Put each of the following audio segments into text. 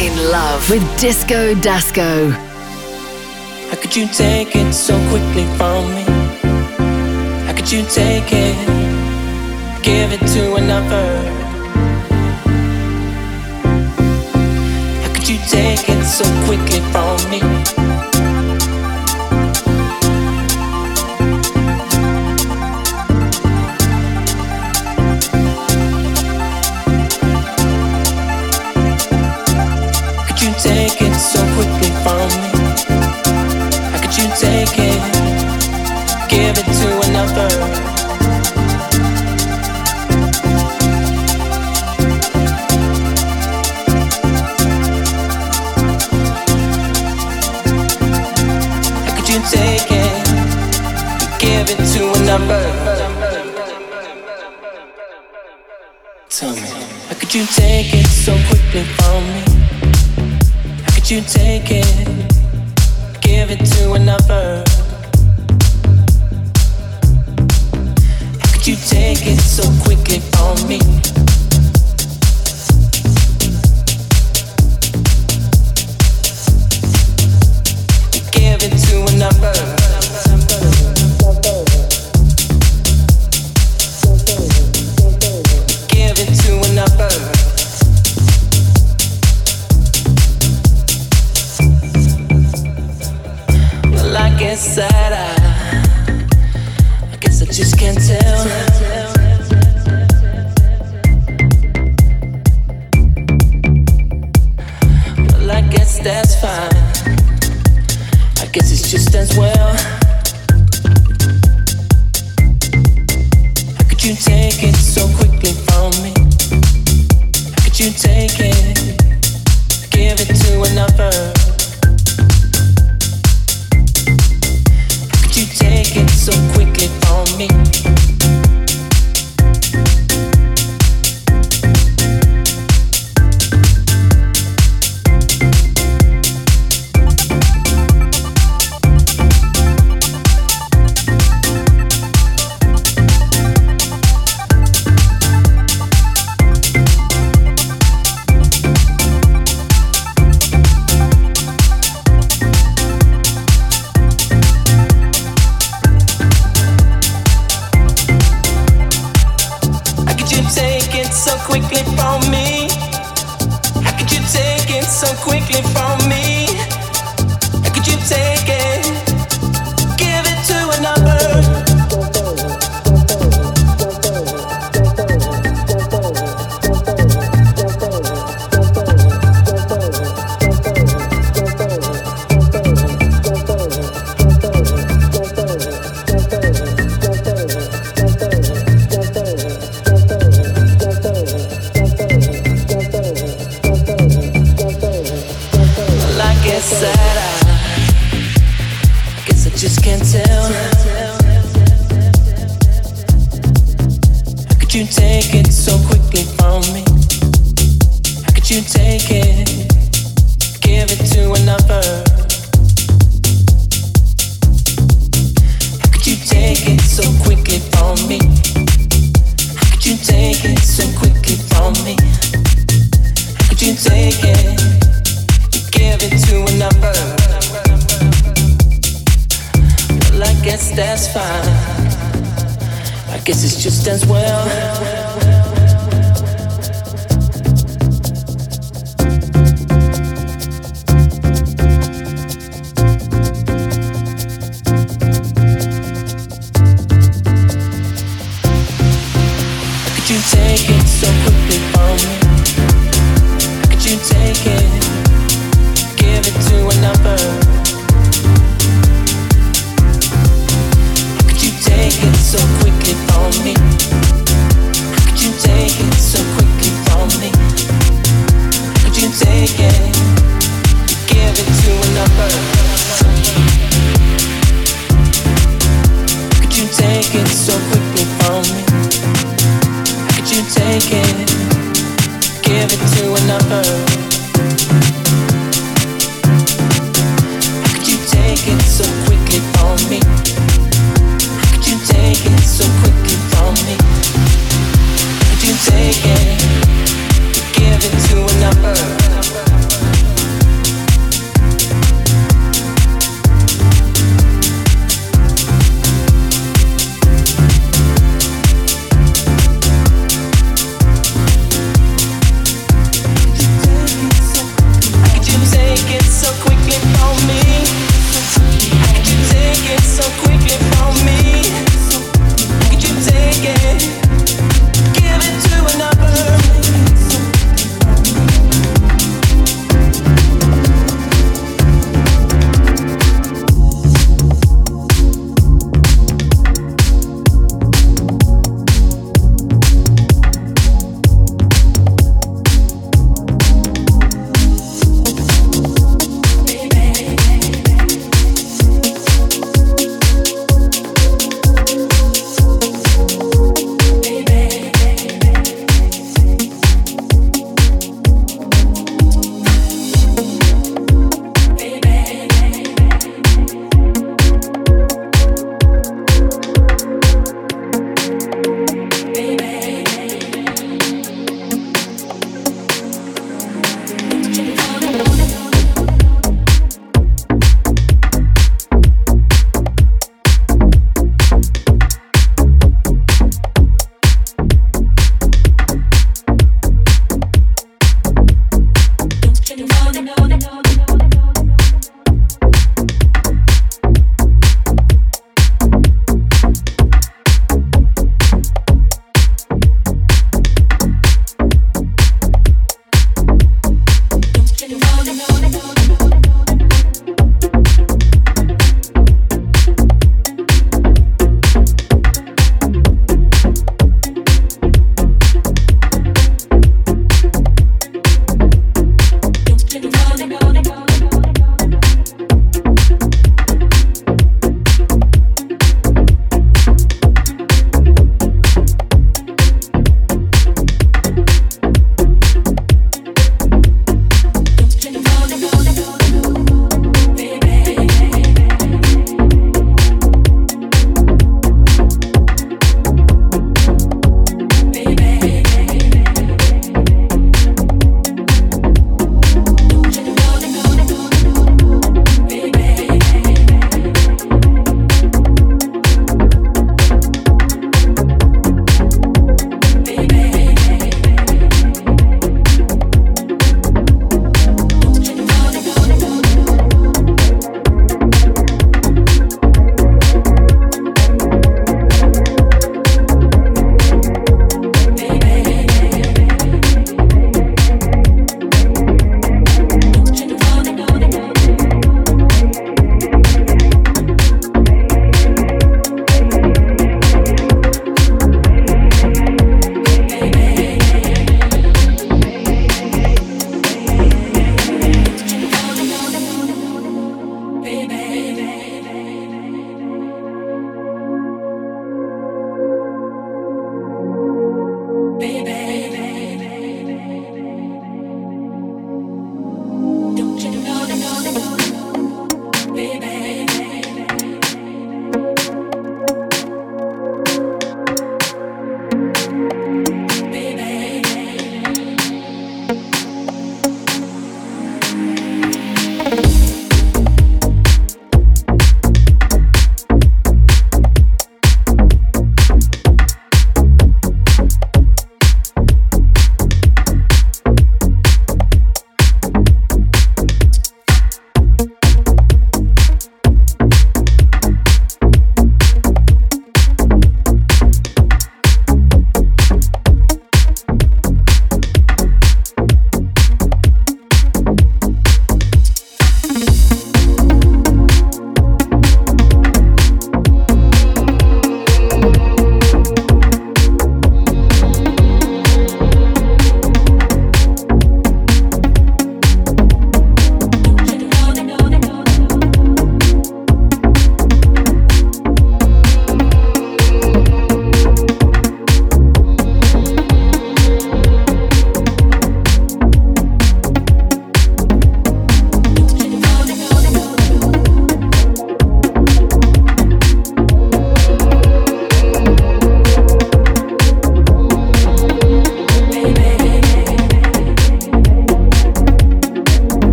in love with Disco Dasco. How could you take it so quickly from me? How could you take it? Give it to another. How could you take it so quickly from me? you take it?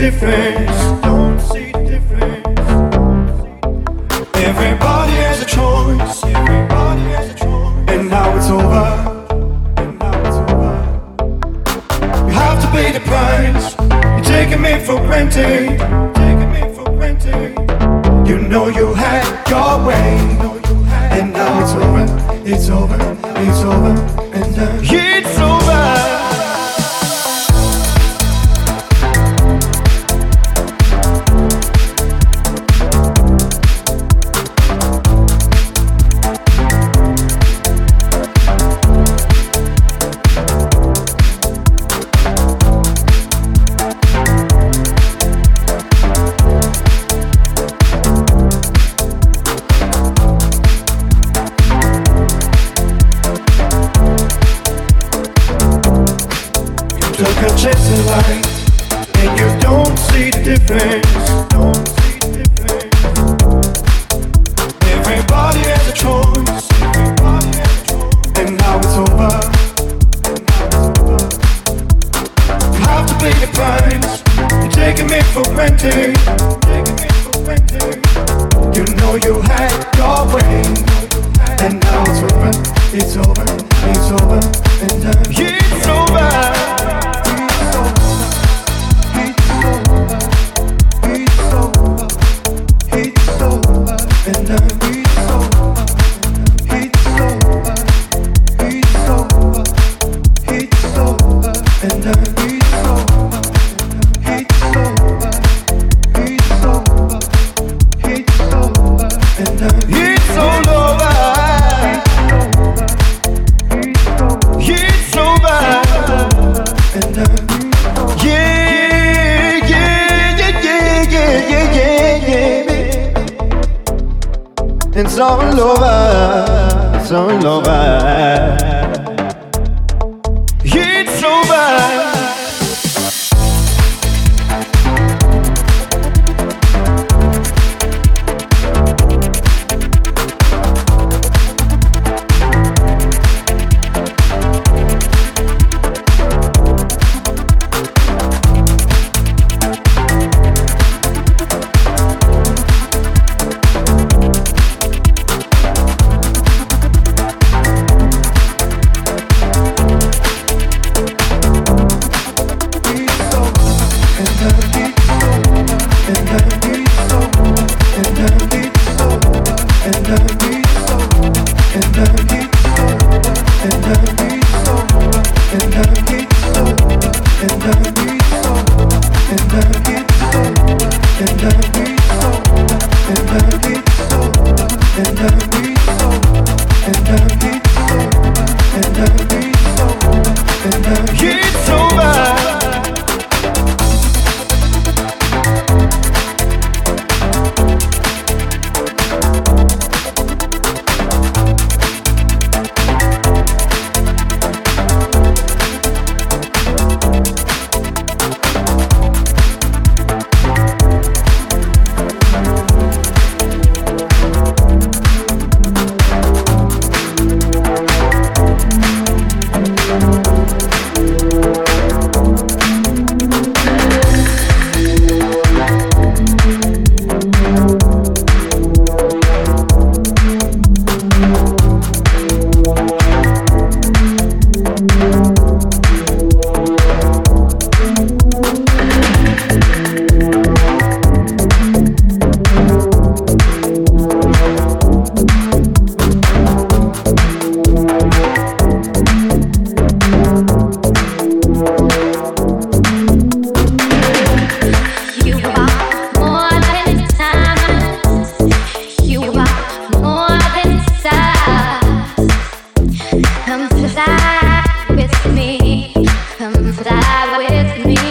Difference. Don't see the difference. Everybody has a choice. Everybody has a choice. And now it's over. And now it's over. You have to pay the price. You're taking me for granted. Taking me for granted. You know you had your way. And now it's over. It's over. It's over. And now it's ride with me.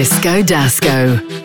Disco Dasco.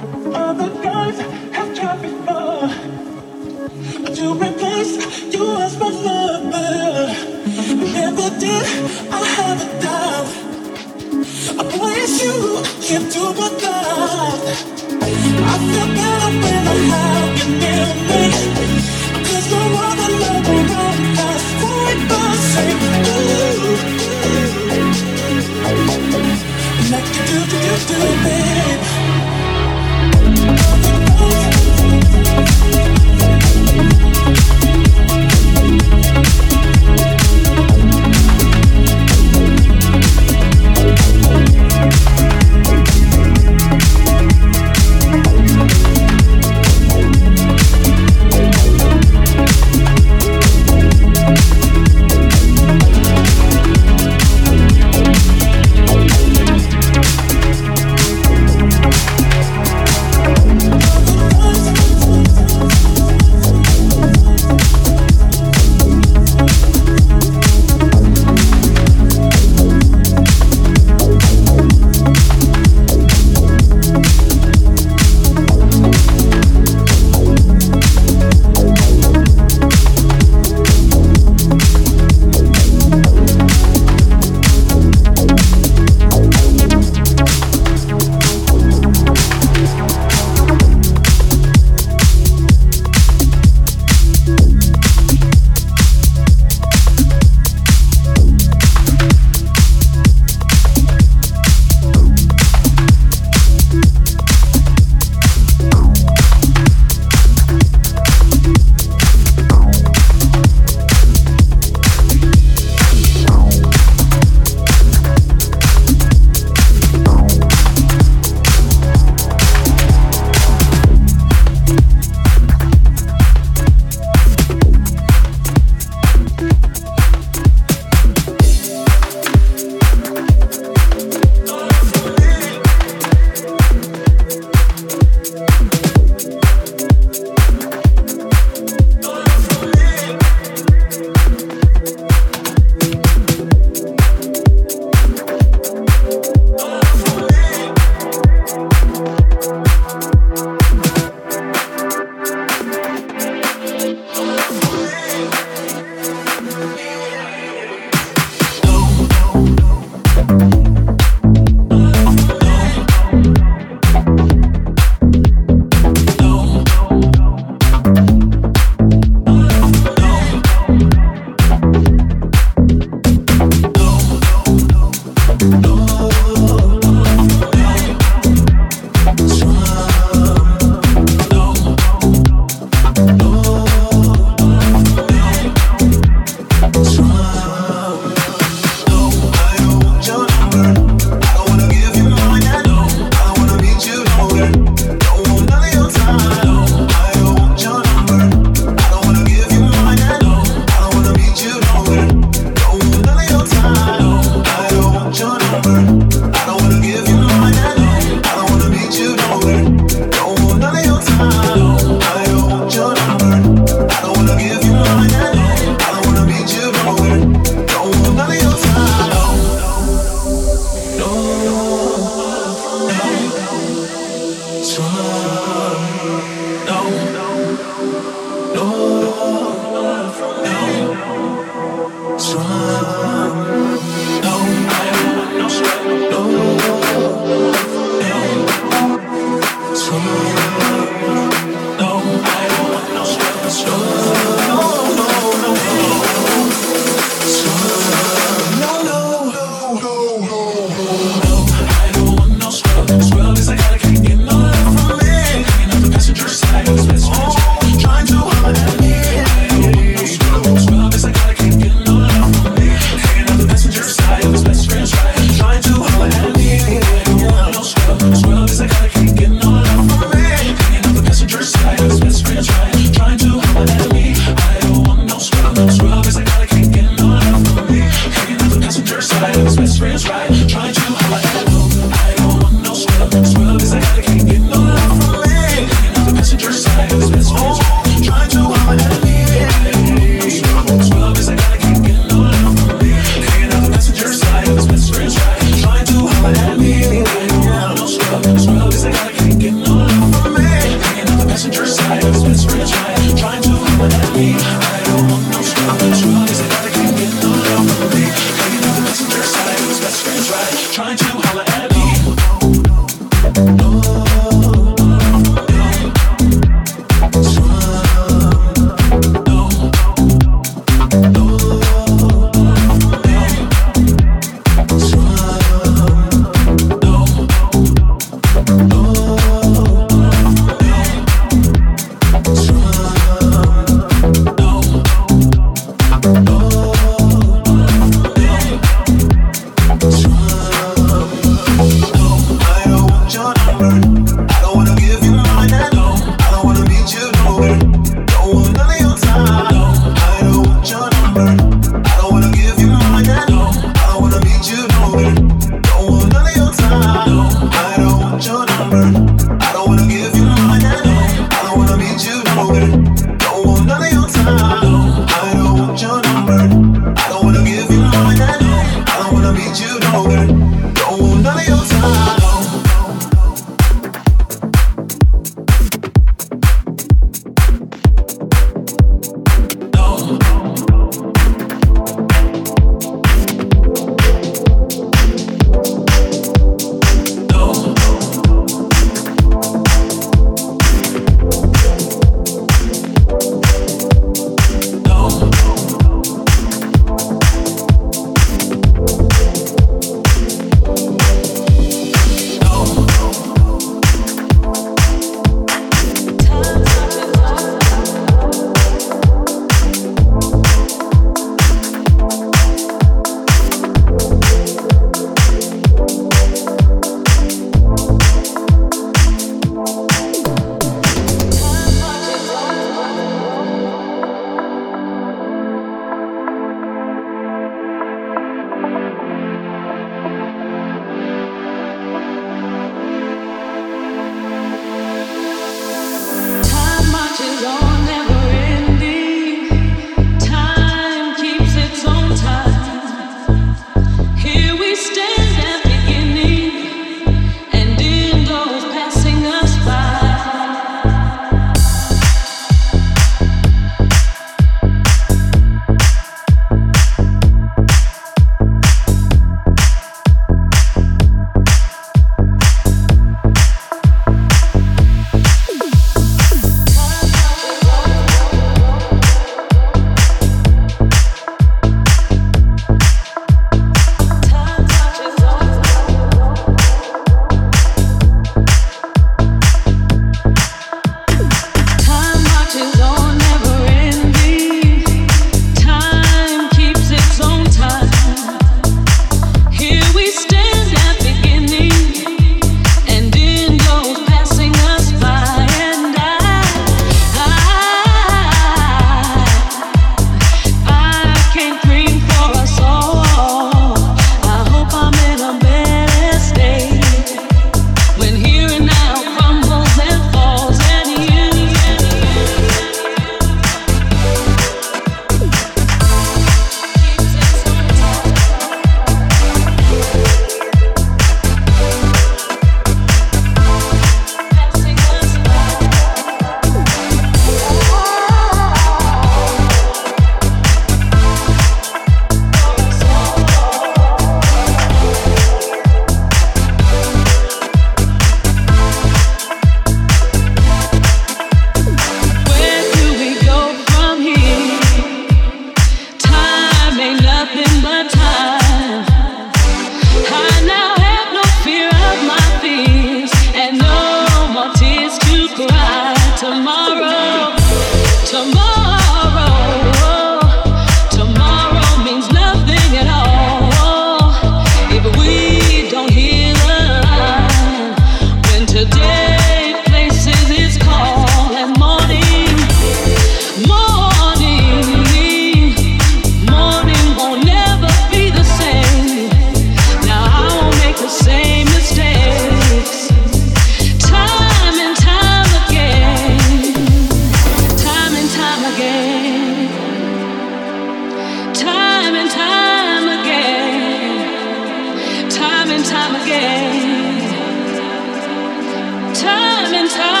What